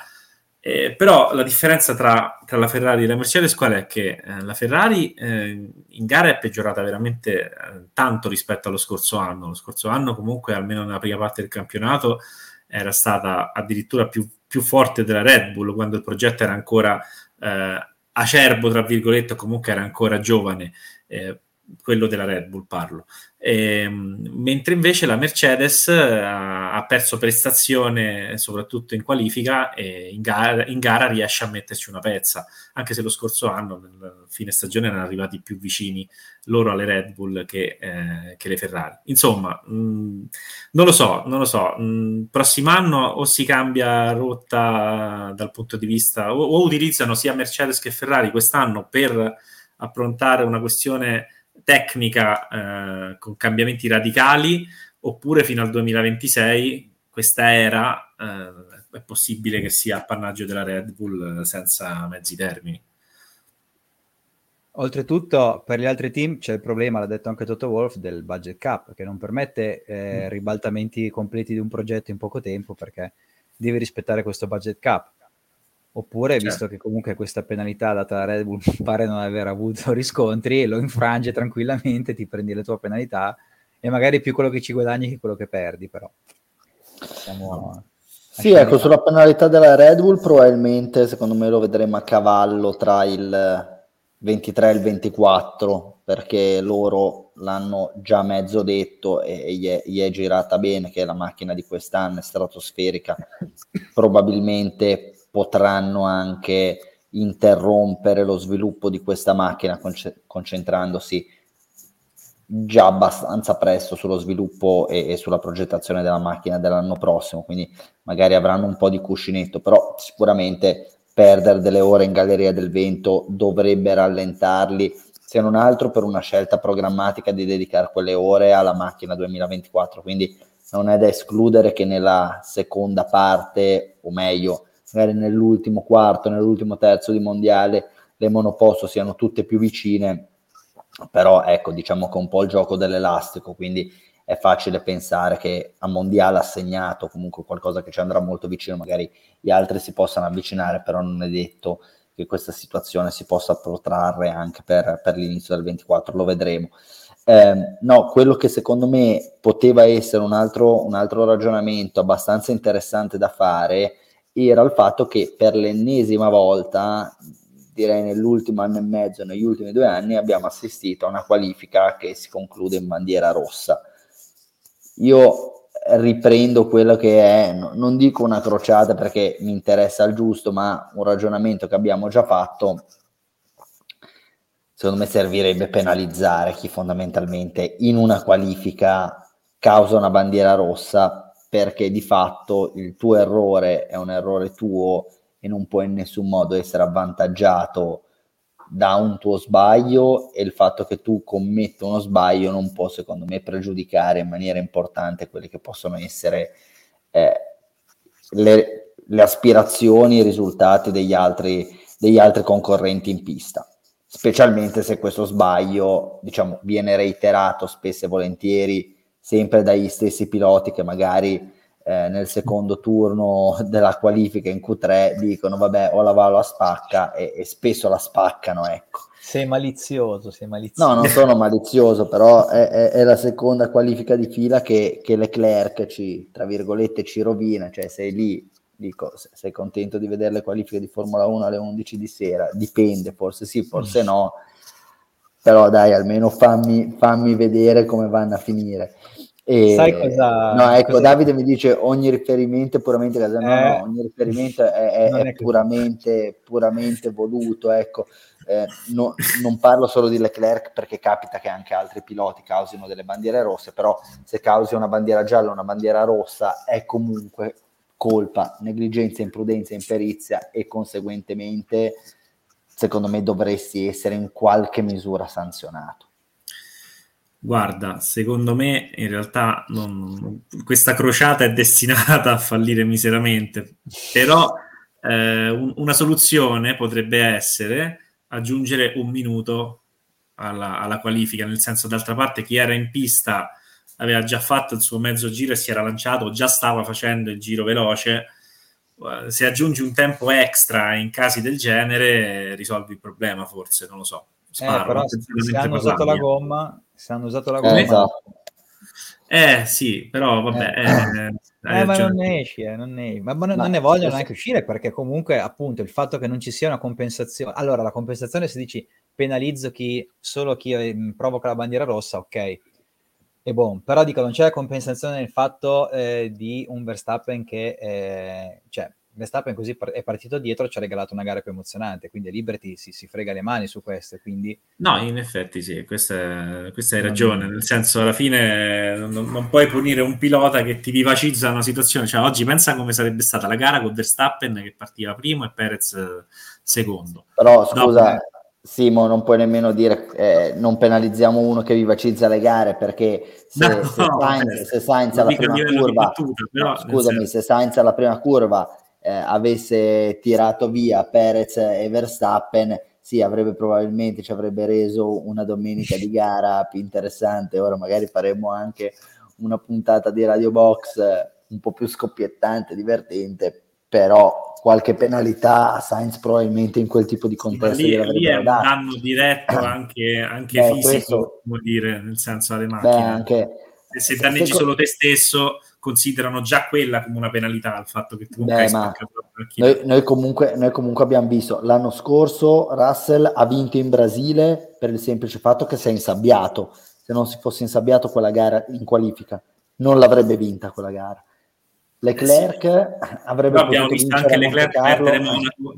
eh, però la differenza tra, tra, la Ferrari e la Mercedes qual è? Che eh, la Ferrari eh, in gara è peggiorata veramente eh, tanto rispetto allo scorso anno. Lo scorso anno comunque, almeno nella prima parte del campionato, era stata addirittura più, più forte della Red Bull quando il progetto era ancora eh, acerbo, tra virgolette, comunque era ancora giovane. Eh, quello della Red Bull parlo. E, ehm, mentre invece la Mercedes eh, ha, perso prestazione soprattutto in qualifica e in gara, in gara, riesce a metterci una pezza, anche se lo scorso anno, nel fine stagione, erano arrivati più vicini loro alle Red Bull che, eh, che le Ferrari. Insomma, mh, mm, non lo so, non lo so. Mh, mm, prossimo anno o si cambia rotta dal punto di vista, o, o utilizzano sia Mercedes che Ferrari quest'anno per approntare una questione tecnica eh, con cambiamenti radicali oppure fino al 2026 questa era eh, è possibile che sia appannaggio della Red Bull senza mezzi termini. Oltretutto, per gli altri team c'è il problema, l'ha detto anche Toto Wolf, del budget cap, che non permette eh, mm. ribaltamenti completi di un progetto in poco tempo perché deve rispettare questo budget cap. Oppure, certo. visto che comunque questa penalità data da Red Bull pare non aver avuto riscontri, lo infrange tranquillamente, ti prendi le tue penalità e magari più quello che ci guadagni che quello che perdi, però. Siamo sì, ecco, sulla penalità della Red Bull probabilmente secondo me lo vedremo a cavallo tra il 23 e il 24, perché loro l'hanno già mezzo detto e gli è, gli è girata bene che la macchina di quest'anno è stratosferica, probabilmente potranno anche interrompere lo sviluppo di questa macchina conce- concentrandosi già abbastanza presto sullo sviluppo e, e, sulla progettazione della macchina dell'anno prossimo, quindi magari avranno un po' di cuscinetto, però sicuramente perdere delle ore in Galleria del Vento dovrebbe rallentarli, se non altro per una scelta programmatica di dedicare quelle ore alla macchina 2024, quindi non è da escludere che nella seconda parte, o meglio, magari nell'ultimo quarto, nell'ultimo terzo di mondiale, le monoposto siano tutte più vicine però ecco, diciamo che è un po' il gioco dell'elastico, quindi è facile pensare che a mondiale assegnato comunque qualcosa che ci andrà molto vicino, magari gli altri si possano avvicinare, però non è detto che questa situazione si possa protrarre anche per, per l'inizio del 24, lo vedremo. Eh, no, quello che secondo me poteva essere un altro, un altro ragionamento abbastanza interessante da fare era il fatto che per l'ennesima volta direi nell'ultimo anno e mezzo, negli ultimi due anni, abbiamo assistito a una qualifica che si conclude in bandiera rossa. Io riprendo quello che è, non dico una crociata perché mi interessa il giusto, ma un ragionamento che abbiamo già fatto. Secondo me servirebbe penalizzare chi fondamentalmente in una qualifica causa una bandiera rossa perché di fatto il tuo errore è un errore tuo e non può in nessun modo essere avvantaggiato da un tuo sbaglio e il fatto che tu commetta uno sbaglio non può secondo me pregiudicare in maniera importante quelle che possono essere eh, le, le, aspirazioni e i risultati degli altri, degli altri concorrenti in pista. Specialmente se questo sbaglio diciamo viene reiterato spesso e volentieri sempre dagli stessi piloti che magari eh, nel secondo turno della qualifica in Q3 dicono vabbè o la valo a spacca e, e, spesso la spaccano ecco. Sei malizioso, sei malizioso. No, non sono malizioso, però è, è, è la seconda qualifica di fila che, che, Leclerc ci, tra virgolette, ci rovina, cioè sei lì, dico, sei contento di vedere le qualifiche di Formula 1 alle 11 di sera, dipende, forse sì, forse no, però dai, almeno fammi, fammi vedere come vanno a finire. E, Sai cosa? No, ecco, cosa... Davide mi dice ogni riferimento è puramente no, no, eh, ogni riferimento è, è, è puramente, puramente, voluto, ecco. Eh, no, non parlo solo di Leclerc perché capita che anche altri piloti causino delle bandiere rosse, però se causi una bandiera gialla o una bandiera rossa è comunque colpa, negligenza, imprudenza, imperizia e conseguentemente secondo me dovresti essere in qualche misura sanzionato. Guarda, secondo me in realtà non, questa crociata è destinata a fallire miseramente, però eh, un, una soluzione potrebbe essere aggiungere un minuto alla, alla, qualifica, nel senso d'altra parte chi era in pista aveva già fatto il suo mezzo giro e si era lanciato, già stava facendo il giro veloce, eh, se aggiungi un tempo extra in casi del genere risolvi il problema forse, non lo so. Sparo, eh, però se hanno usato la gomma, se hanno usato la gomma... Eh, esatto. eh sì, però vabbè... Eh. Eh, eh, ma non ne esci, eh, non ne... ma, ma non, non ne vogliono neanche uscire perché comunque appunto il fatto che non ci sia una compensazione... Allora, la compensazione se dici penalizzo chi, solo chi ehm, provoca la bandiera rossa, ok. E boh, però dico, non c'è la compensazione nel fatto eh, di un Verstappen che, eh, cioè, Verstappen così è partito dietro, ci ha regalato una gara più emozionante, quindi Liberty si, si frega le mani su questo. Quindi... No, in effetti sì, questa, questa hai ragione, nel senso alla fine non, non, puoi punire un pilota che ti vivacizza una situazione, cioè oggi pensa come sarebbe stata la gara con Verstappen che partiva primo e Perez secondo. Però scusa, Dopo... Simo, non puoi nemmeno dire eh, non penalizziamo uno che vivacizza le gare perché se, no, se Sainz, eh, se Sainz alla prima curva, battuta, però, scusami, se Sainz alla prima curva eh, avesse tirato via Perez e Verstappen, sì, avrebbe probabilmente ci avrebbe reso una domenica di gara più interessante. Ora magari faremo anche una puntata di Radio Box un po' più scoppiettante, divertente, però qualche penalità a Sainz probabilmente in quel tipo di contesto sì, lì, lì è un danno diretto anche, anche beh, fisico, questo, come dire, nel senso alle macchine. Beh, anche, se, se danneggi solo te stesso considerano già quella come una penalità il fatto che tu Beh, hai spaccato noi, noi, comunque, noi comunque abbiamo visto l'anno scorso Russell ha vinto in Brasile per il semplice fatto che si è insabbiato. Se non si fosse insabbiato quella gara in qualifica non l'avrebbe vinta quella gara. Leclerc eh sì. avrebbe Però abbiamo visto anche Leclerc perdere Monaco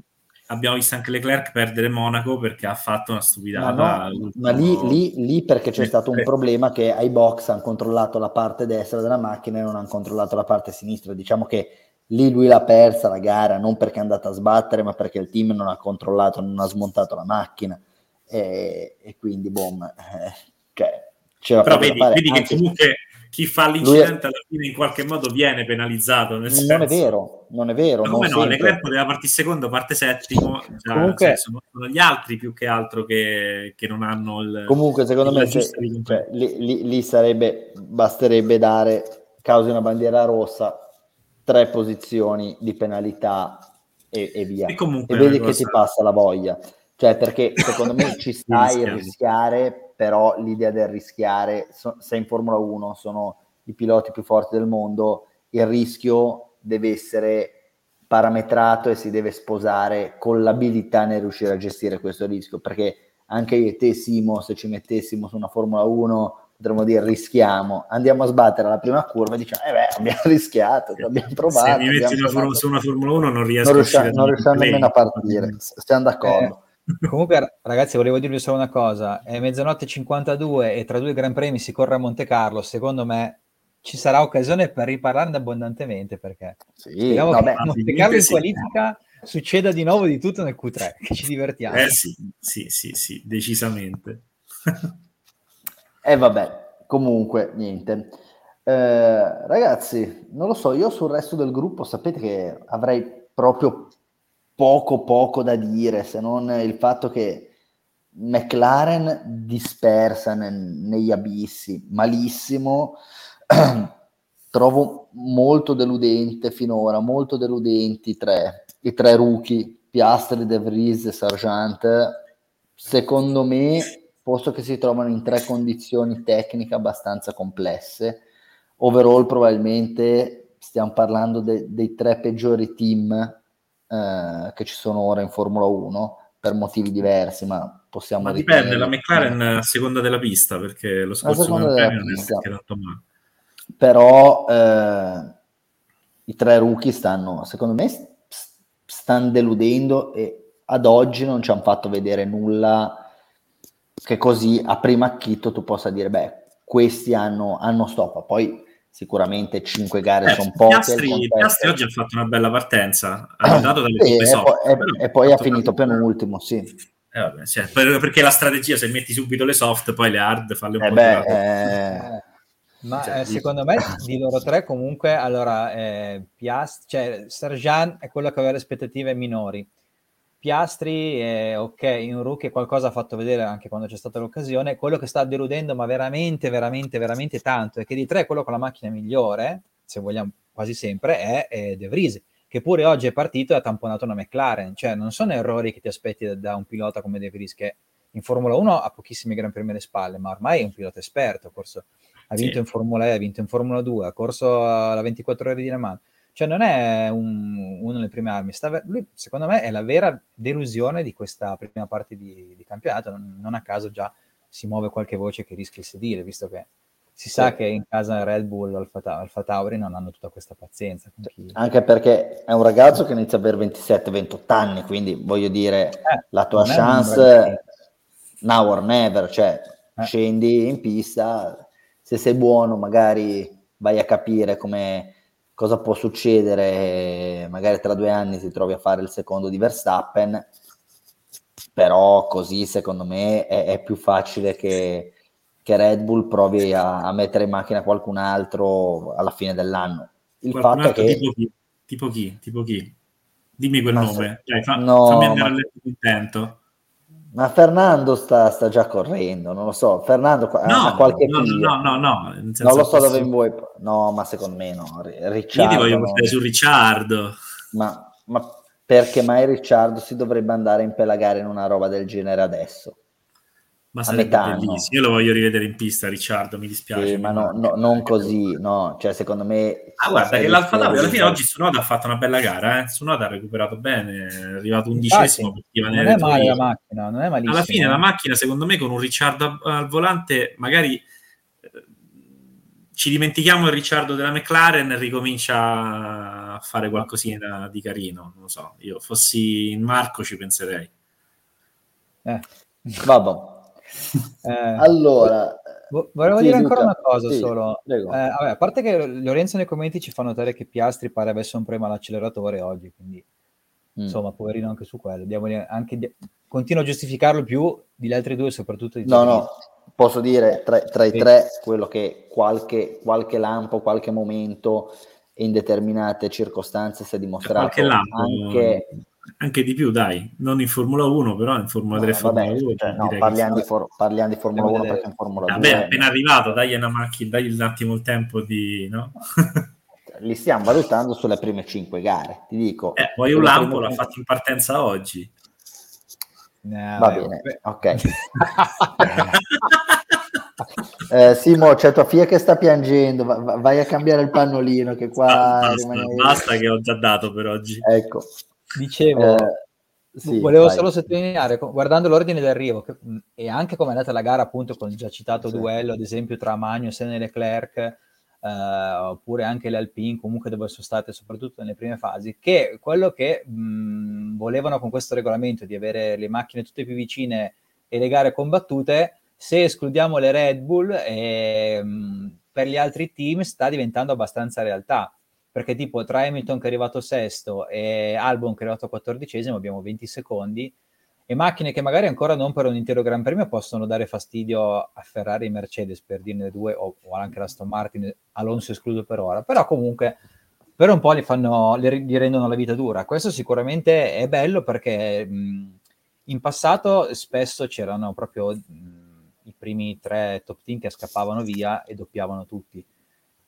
abbiamo visto anche Leclerc perdere Monaco perché ha fatto una stupidata. Ma, no, ma lì, lì, lì, perché c'è stato un problema che ai box hanno controllato la parte destra della macchina e non hanno controllato la parte sinistra. Diciamo che lì lui l'ha persa la gara, non perché è andata a sbattere, ma perché il team non ha controllato, non ha smontato la macchina. E, e quindi, boom, eh, cioè, c'era Però vedi, vedi che comunque chi fa l'incidente è... alla fine in qualche modo viene penalizzato. Nel non senso... è vero, non è vero. Ma come no. Leclerc poteva partire secondo, parte settimo, cioè, comunque... sono, sono, gli altri più che altro che, che non hanno il... Comunque secondo me cioè, cioè, lì, lì, lì, sarebbe, basterebbe dare, causa una bandiera rossa, tre posizioni di penalità e, e via. E, comunque e vedi che cosa... ti passa la voglia. Cioè perché secondo me ci stai a rischiare però l'idea del rischiare, so, se in Formula 1 sono i piloti più forti del mondo, il rischio deve essere parametrato e si deve sposare con l'abilità nel riuscire a gestire questo rischio, perché anche io e te Simo, se ci mettessimo su una Formula 1, potremmo dire rischiamo, andiamo a sbattere la prima curva e diciamo, eh beh, abbiamo rischiato, abbiamo provato. Se mi metti una, su una Formula 1 non riesco non riusciamo, non riusciamo nemmeno a partire, stiamo d'accordo. Eh Comunque, ragazzi, volevo dirvi solo una cosa: è mezzanotte 52 e tra due Gran Premi si corre a Monte Carlo. Secondo me ci sarà occasione per riparlarne abbondantemente perché sì, speriamo no, che a Monte Carlo in qualifica sì. succeda di nuovo di tutto nel Q3, che ci divertiamo. Eh sì, sì, sì, sì decisamente. E eh, vabbè, comunque, niente. Eh, ragazzi, non lo so, io sul resto del gruppo sapete che avrei proprio poco poco da dire se non il fatto che McLaren dispersa ne, negli abissi malissimo. Trovo molto deludente finora molto deludenti tre, i tre rookie Piastri, De Vries e Sargent. Secondo me posto che si trovano in tre condizioni tecniche abbastanza complesse overall probabilmente stiamo parlando de, dei tre peggiori team eh, che ci sono ora in Formula 1 per motivi diversi, ma possiamo... Ma dipende, la McLaren a seconda della pista, perché lo scorso non è tanto male. Però eh, i tre rookie stanno, secondo me, stanno deludendo e ad oggi non ci hanno fatto vedere nulla che così a prima acchito tu possa dire, beh, questi hanno, hanno stop. Poi sicuramente 5 gare eh, sono poche. Piastri, Piastri, oggi ha fatto una bella partenza, ha dato dalle sì, e, soft, poi, e, e poi ha finito penultimo, sì. Eh, vabbè, cioè, perché la strategia se metti subito le soft, poi le hard falle un eh po' beh, eh... Ma cioè, eh, secondo me di loro tre comunque allora eh, Piast- cioè Serjan è quello che aveva le aspettative minori Piastri, è ok, in rookie qualcosa ha fatto vedere anche quando c'è stata l'occasione. Quello che sta deludendo, ma veramente, veramente, veramente tanto, è che di tre quello con la macchina migliore, se vogliamo quasi sempre, è, è De Vries, che pure oggi è partito e ha tamponato una McLaren. Cioè, non sono errori che ti aspetti da, da un pilota come De Vries, che in Formula 1 ha pochissimi Gran Premi alle spalle, ma ormai è un pilota esperto. Corso, ha vinto sì. in Formula E, ha vinto in Formula 2, ha corso la 24 ore di Le Mans cioè non è un, uno delle prime armi, sta, lui secondo me è la vera delusione di questa prima parte di, di campionato, non, non, a caso già si muove qualche voce che rischia il sedile, visto che si sa che in casa Red Bull Alfa, Alfa Tauri non hanno tutta questa pazienza. Chi... Anche perché è un ragazzo che inizia a avere 27-28 anni, quindi voglio dire, eh, la tua chance now or never, cioè eh. scendi in pista, se sei buono magari vai a capire come cosa può succedere, magari tra due anni ti trovi a fare il secondo di Verstappen, però così secondo me è, è più facile che, che, Red Bull provi a, a, mettere in macchina qualcun altro alla fine dell'anno. Il qualcun fatto è che... Tipo chi? Tipo chi? Tipo chi? Dimmi quel nome, Dai, fa, no, fammi andare ma... a letto contento. Ma Fernando sta, sta, già correndo, non lo so. Fernando no, ha qualche no, no, no, no, Non lo so dove vuoi. No, ma secondo me no. Ricciardo, Io ti voglio portare su Ricciardo. Ma, ma perché mai Ricciardo si dovrebbe andare a impelagare in una roba del genere adesso? Ma sarebbe bellissimo. Io lo voglio rivedere in pista, Ricciardo. Mi dispiace. Sì, ma no, no, non così, no. Cioè, secondo me. Ah, guarda, che l'Alfa Tauri alla fine oggi Sunoda ha fatto una bella gara. Eh? Sunoda ha recuperato bene, è arrivato undicesimo. Infatti, non è male la macchina, non è malissimo. Alla fine, la macchina, secondo me, con un Ricciardo al volante, magari ci dimentichiamo il Ricciardo della McLaren e ricomincia a fare qualcosina di carino. Non lo so, io fossi in Marco ci penserei. Eh. Vabbè. Eh, allora, volevo sì, dire ancora Luca, una cosa sì, solo. Eh, vabbè, a parte che Lorenzo nei commenti ci fa notare che Piastri pare avesse un problema all'acceleratore oggi, quindi mm. insomma, poverino anche su quello. Anche, continuo a giustificarlo più degli altri due, soprattutto di No, no, posso dire tra, tra i sì. tre quello che qualche, qualche lampo, qualche momento in determinate circostanze si è dimostrato qualche lampo, anche anche di più, dai, non in Formula 1, però in Formula 3 no, Formula vabbè, 2. Cioè, no, parliamo, di for- parliamo, di Formula 1 perché in Formula vabbè, 2. Vabbè, appena arrivato, dai una macchina, dai un attimo il tempo di. No? Li stiamo valutando sulle prime 5 gare, ti dico. Eh, poi un lampo l'ha fatto in partenza oggi. No, Va bene, beh. ok. eh, Simo, c'è tua figlia che sta piangendo, vai a cambiare il pannolino che qua... Basta, basta che ho già dato per oggi. Ecco. Dicevo, eh, sì, volevo vai. solo sottolineare, guardando l'ordine d'arrivo che, e anche come è andata la gara, appunto, con il già citato sì. duello, ad esempio, tra Magnus e Leclerc, eh, oppure anche le Alpine, comunque dove sono state soprattutto nelle prime fasi, che quello che mh, volevano con questo regolamento di avere le macchine tutte più vicine e le gare combattute, se escludiamo le Red Bull, eh, per gli altri team sta diventando abbastanza realtà perché tipo tra Hamilton che è arrivato sesto e Albon che è arrivato quattordicesimo abbiamo 20 secondi e macchine che magari ancora non per un intero Gran Premio possono dare fastidio a Ferrari e Mercedes per dirne due o, o anche la Aston Martin, Alonso escluso per ora, però comunque per un po' li, fanno, li, li rendono la vita dura. Questo sicuramente è bello perché mh, in passato spesso c'erano proprio mh, i primi tre top team che scappavano via e doppiavano tutti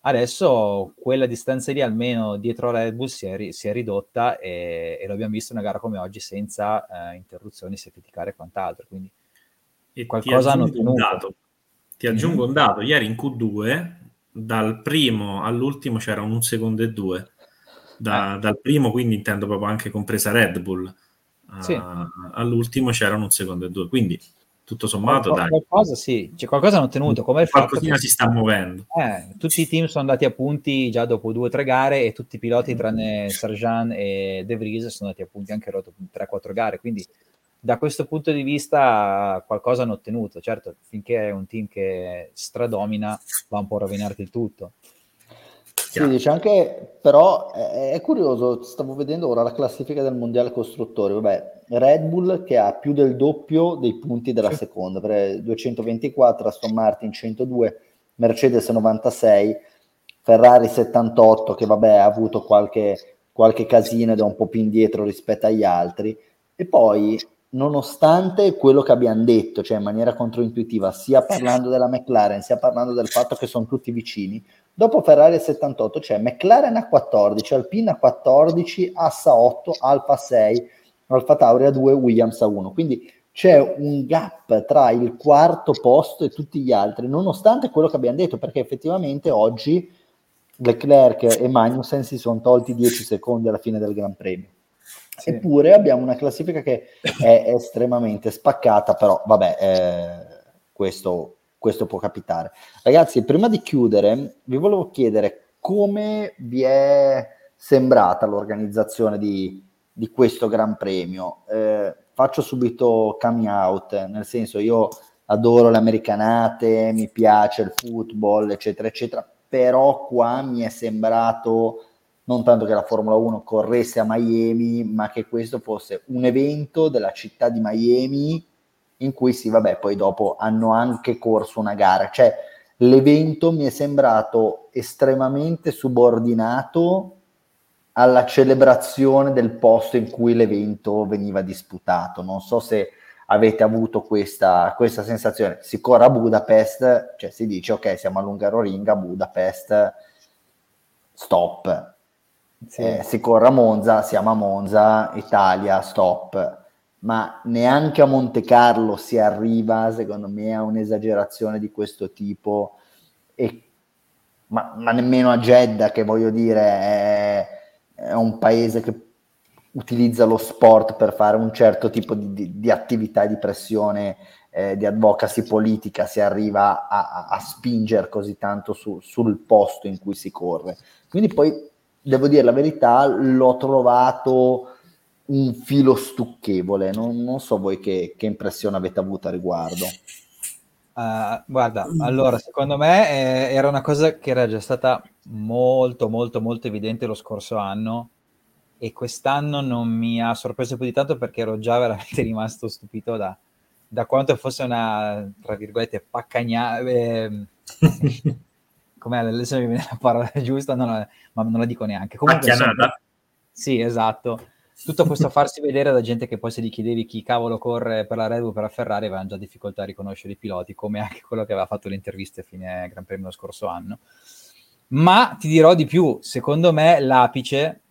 Adesso quella distanza lì, almeno dietro a Red Bull, si è, si è ridotta e, e, lo abbiamo visto in una gara come oggi senza eh, interruzioni, safety e quant'altro. Quindi e qualcosa hanno tenuto. Ti aggiungo un dato: ieri in Q2, dal primo all'ultimo c'era un secondo e due. Da, eh. Dal primo, quindi intendo proprio anche compresa Red Bull, sì. uh, all'ultimo c'erano un secondo e due. Quindi tutto sommato, Qual- qualcosa sì, c'è qualcosa hanno ottenuto. Come Qualcosina si sta muovendo. Eh, tutti i team sono andati a punti già dopo due o tre gare e tutti i piloti, tranne Sarjan e De Vries, sono andati a punti anche dopo 3-4 gare. Quindi da questo punto di vista qualcosa hanno ottenuto. Certo, finché è un team che stradomina va un po' a rovinarti il tutto. Sì, dice anche, però è, è, curioso, stavo vedendo ora la classifica del mondiale costruttori, vabbè, Red Bull che ha più del doppio dei punti della seconda, per 224, Aston Martin 102, Mercedes 96, Ferrari 78 che vabbè ha avuto qualche, qualche casino ed è un po' più indietro rispetto agli altri, e poi nonostante quello che abbiamo detto, cioè in maniera controintuitiva, sia parlando della McLaren, sia parlando del fatto che sono tutti vicini, Dopo Ferrari 78 c'è McLaren a 14, Alpine a 14, Assa 8, Alfa 6, Alfa Tauri a 2, Williams a 1. Quindi c'è un gap tra il quarto posto e tutti gli altri, nonostante quello che abbiamo detto, perché effettivamente oggi Leclerc e Magnussen si sono tolti 10 secondi alla fine del Gran Premio. Sì. Eppure abbiamo una classifica che è estremamente spaccata, però vabbè, eh, questo questo può capitare. Ragazzi, prima di chiudere, vi volevo chiedere come vi è sembrata l'organizzazione di, di questo Gran Premio. Eh, faccio subito coming out, nel senso io adoro le americanate, mi piace il football, eccetera, eccetera, però qua mi è sembrato non tanto che la Formula 1 corresse a Miami, ma che questo fosse un evento della città di Miami in cui sì, vabbè, poi dopo hanno anche corso una gara. Cioè, l'evento mi è sembrato estremamente subordinato alla celebrazione del posto in cui l'evento veniva disputato. Non so se avete avuto questa, questa sensazione. Si corre a Budapest, cioè si dice ok, siamo all'Ungaroring a Budapest, stop. Sì. Eh, si corre a Monza, siamo a Monza, Italia, stop ma neanche a Monte Carlo si arriva, secondo me, a un'esagerazione di questo tipo, e, ma, ma, nemmeno a Jeddah, che voglio dire è, è, un paese che utilizza lo sport per fare un certo tipo di, di, di attività di pressione eh, di advocacy politica si arriva a, a, a spingere così tanto su, sul posto in cui si corre. Quindi poi, devo dire la verità, l'ho trovato un filo stucchevole, non, non so voi che, che, impressione avete avuto a riguardo. Uh, guarda, allora, secondo me eh, era una cosa che era già stata molto, molto, molto evidente lo scorso anno e quest'anno non mi ha sorpreso più di tanto perché ero già veramente rimasto stupito da, da quanto fosse una, tra virgolette, paccagna... Eh, com'è, adesso mi viene la parola giusta, non la, ma non la dico neanche. Comunque, insomma, sì, esatto. Tutto questo farsi vedere da gente che poi se gli chiedevi chi cavolo corre per la Red Bull per la Ferrari avevano già difficoltà a riconoscere i piloti, come anche quello che aveva fatto le interviste a fine Gran Premio lo scorso anno. Ma ti dirò di più, secondo me l'apice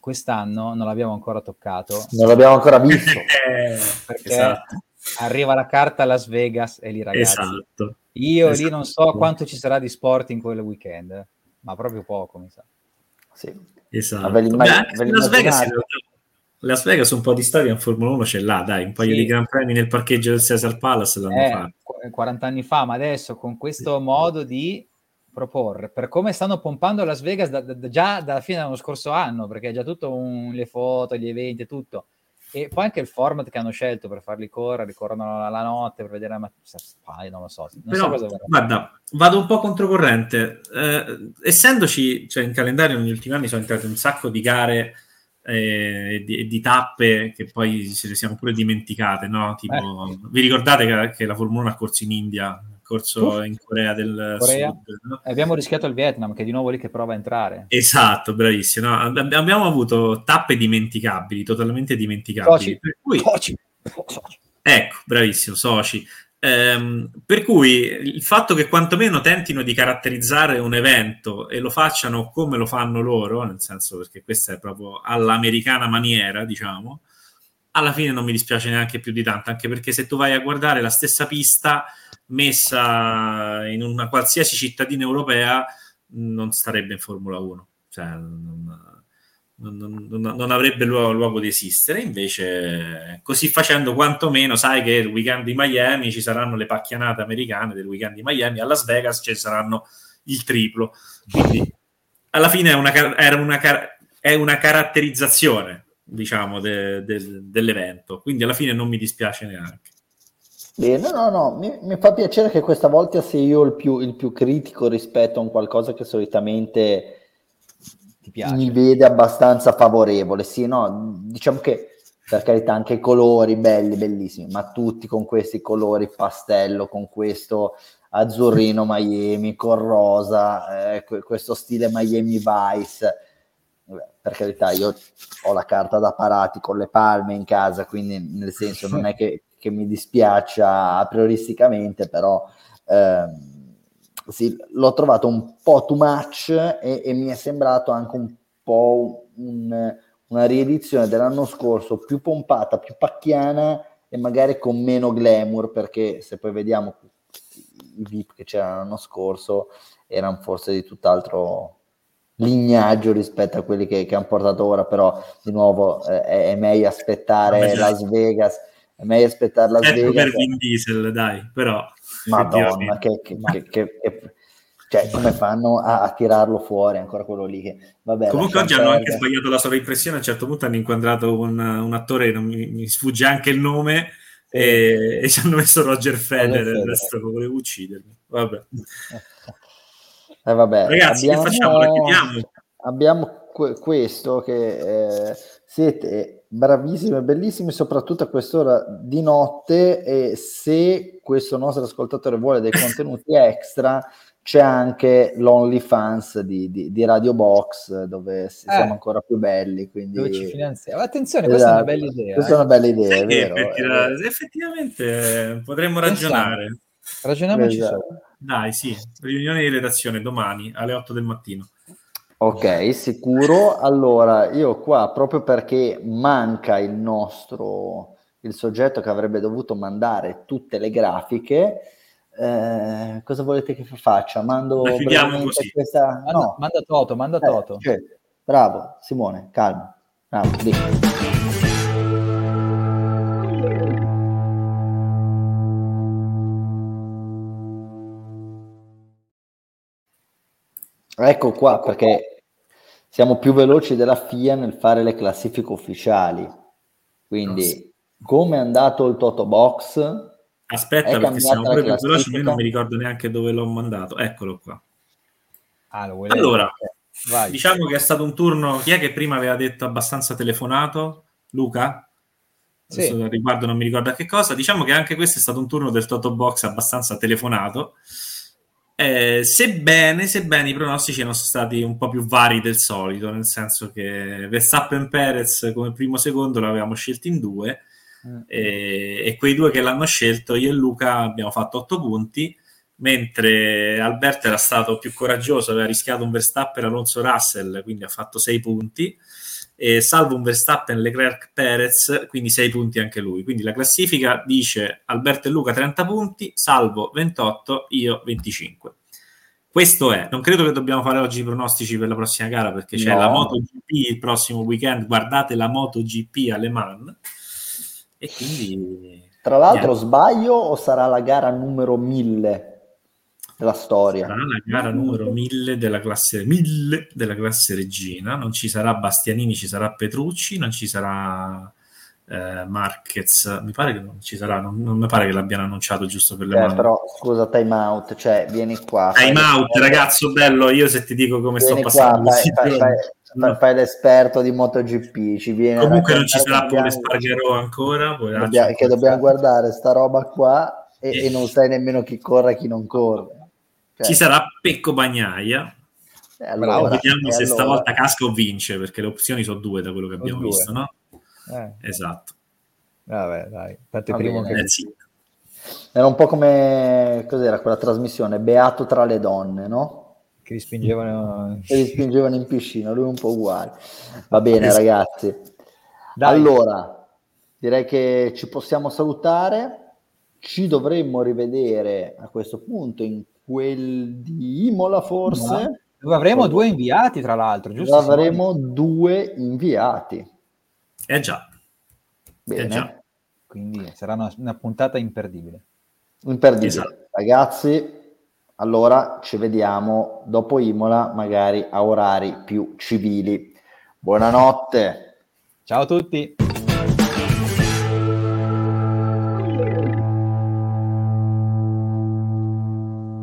quest'anno non l'abbiamo ancora toccato. Non l'abbiamo ancora visto. perché esatto arriva la carta a Las Vegas e lì ragazzi. Esatto. Io esatto. lì non so quanto ci sarà di sport in quel weekend, ma proprio poco, mi sa. Sì. Esatto. Beh, Las, Vegas, Las Vegas un po' di storia in Formula 1 ce l'ha, dai, un paio sì. di gran premi nel parcheggio del Cesar Palace l'hanno eh, fatto. 40 anni fa, ma adesso con questo modo di proporre, per come stanno pompando Las Vegas da, da, già dalla fine dell'anno scorso anno, perché è già tutto un, le foto, gli eventi, tutto e poi anche il format che hanno scelto per farli correre, corrono la, notte per vedere la mattina, non lo so. Non Però, so guarda, vado un po' controcorrente. Eh, essendoci, cioè in calendario negli ultimi anni sono entrate un sacco di gare e eh, di, di, tappe che poi ce le siamo pure dimenticate, no? Tipo, eh. vi ricordate che, che, la Formula 1 ha corso in India corso in Corea del Corea. Sud. No? Abbiamo rischiato il Vietnam, che è di nuovo lì che prova a entrare. Esatto, bravissimo. No? Abbiamo avuto tappe dimenticabili, totalmente dimenticabili. Soci. Per cui... Soci. Soci. Ecco, bravissimo, soci. Ehm, per cui il fatto che quantomeno tentino di caratterizzare un evento e lo facciano come lo fanno loro, nel senso perché questa è proprio all'americana maniera, diciamo, alla fine non mi dispiace neanche più di tanto, anche perché se tu vai a guardare la stessa pista messa in una qualsiasi cittadina europea non starebbe in Formula 1, cioè non, non, non, non avrebbe luogo, luogo, di esistere. Invece, così facendo, quantomeno sai che il weekend di Miami ci saranno le pacchianate americane del weekend di Miami, a Las Vegas ci saranno il triplo. Quindi, alla fine è una, era una, è una caratterizzazione, diciamo, de, de, dell'evento. Quindi, alla fine non mi dispiace neanche. Bene, no, no, mi, mi, fa piacere che questa volta sia io il più, il più critico rispetto a un qualcosa che solitamente mi vede abbastanza favorevole. Sì, no, diciamo che per carità anche i colori belli, bellissimi, ma tutti con questi colori pastello, con questo azzurrino Miami, con rosa, eh, questo stile Miami Vice. Per carità, io ho la carta da parati con le palme in casa, quindi nel senso non è che che mi dispiaccia a prioristicamente, però ehm, sì, l'ho trovato un po' too much e, e mi è sembrato anche un po' un, una riedizione dell'anno scorso più pompata, più pacchiana e magari con meno glamour, perché se poi vediamo i VIP che c'erano l'anno scorso erano forse di tutt'altro lignaggio rispetto a quelli che, che hanno portato ora, però di nuovo eh, è, meglio aspettare Las Vegas è meglio aspettare la sveglia. per Vin Diesel, dai, però... Madonna, che, che, che, che, cioè, come fanno a, a, tirarlo fuori, ancora quello lì che... Vabbè, Comunque oggi hanno anche sbagliato la sovraimpressione, a un certo punto hanno inquadrato un, un attore, non mi, mi, sfugge anche il nome, sì. e, e, ci hanno messo Roger Federer, resto volevo uccidermi. Vabbè. Eh, vabbè. Ragazzi, abbiamo, che facciamo? La chiediamo? Abbiamo que- questo che... Eh, siete bravissimi e bellissimi, soprattutto a quest'ora di notte. E se questo nostro ascoltatore vuole dei contenuti extra, c'è anche l'OnlyFans di, di, di Radio Box, dove eh, siamo ancora più belli. Quindi... Dove ci finanziamo. Attenzione, questa esatto. è una bella idea. Questa eh? è una bella idea, sì, è vero, effettivamente, effettivamente potremmo ragionare. Ragioniamoci esatto. Dai, sì, riunione di redazione domani alle 8 del mattino. Ok, sicuro. Allora, io qua proprio perché manca il nostro, il soggetto che avrebbe dovuto mandare tutte le grafiche, eh, cosa volete che faccia? Mando così. questa... Manda, no. manda Toto, manda eh, Toto. Cioè, bravo, Simone, calma. Bravo, ecco qua perché siamo più veloci della FIA nel fare le classifiche ufficiali. Quindi, come è andato il Toto Box? Aspetta, perché siamo pure più veloci, io non mi ricordo neanche dove l'ho mandato. Eccolo qua. Ah, allora, Vai. diciamo che è stato un turno. Chi è che prima aveva detto abbastanza telefonato? Luca? Sì. riguardo non mi ricordo a che cosa. Diciamo che anche questo è stato un turno del Toto Box abbastanza telefonato. Eh, sebbene, sebbene i pronostici erano stati un po' più vari del solito, nel senso che Verstappen Perez come primo secondo l'avevamo scelto in due mm. e, e, quei due che l'hanno scelto io e Luca abbiamo fatto otto punti mentre Alberto era stato più coraggioso, aveva rischiato un Verstappen Alonso Russell, quindi ha fatto sei punti e salvo un Verstappen Leclerc Perez, quindi 6 punti anche lui. Quindi la classifica dice Alberto e Luca 30 punti, salvo 28, io 25. Questo è, non credo che dobbiamo fare oggi i pronostici per la prossima gara perché c'è no. la MotoGP il prossimo weekend, guardate la MotoGP alle Man e quindi... Tra l'altro niente. sbaglio o sarà la gara numero 1000 della storia. Sarà la gara numero 1000 della classe 1000 della classe regina, non ci sarà Bastianini, ci sarà Petrucci, non ci sarà eh, Marquez, mi pare che non ci sarà, non, non, mi pare che l'abbiano annunciato giusto per le eh, mani. Però scusa, time out, cioè vieni qua. Time out, ragazzo bello, io se ti dico come sto passando qua, fai, fai, fai, no. fai, l'esperto di MotoGP, ci viene Comunque non ci sarà pure Spargherò ancora, dobbiamo, che dobbiamo guardare sta roba qua e, e, e non sai nemmeno chi corre e chi non corre. Cioè. Ci sarà Pecco Bagnaia. Eh, allora, vediamo se allora. stavolta casca o vince, perché le opzioni sono due da quello che abbiamo visto, no? Eh. Esatto. Vabbè, dai, infatti primo che... Eh, sì. Era un po' come cos'era quella trasmissione Beato tra le donne, no? Che li spingevano, che li spingevano in piscina, lui un po' uguale. Va bene, esatto. ragazzi. Dai. Allora, direi che ci possiamo salutare. Ci dovremmo rivedere a questo punto in quel di Imola forse. Dove avremo due inviati, tra l'altro, giusto? Avremo due inviati. Eh già. Bene. Eh già. Quindi sarà una, una, puntata imperdibile. Imperdibile. Esatto. Ragazzi, allora ci vediamo dopo Imola, magari a orari più civili. Buonanotte. Ciao a tutti.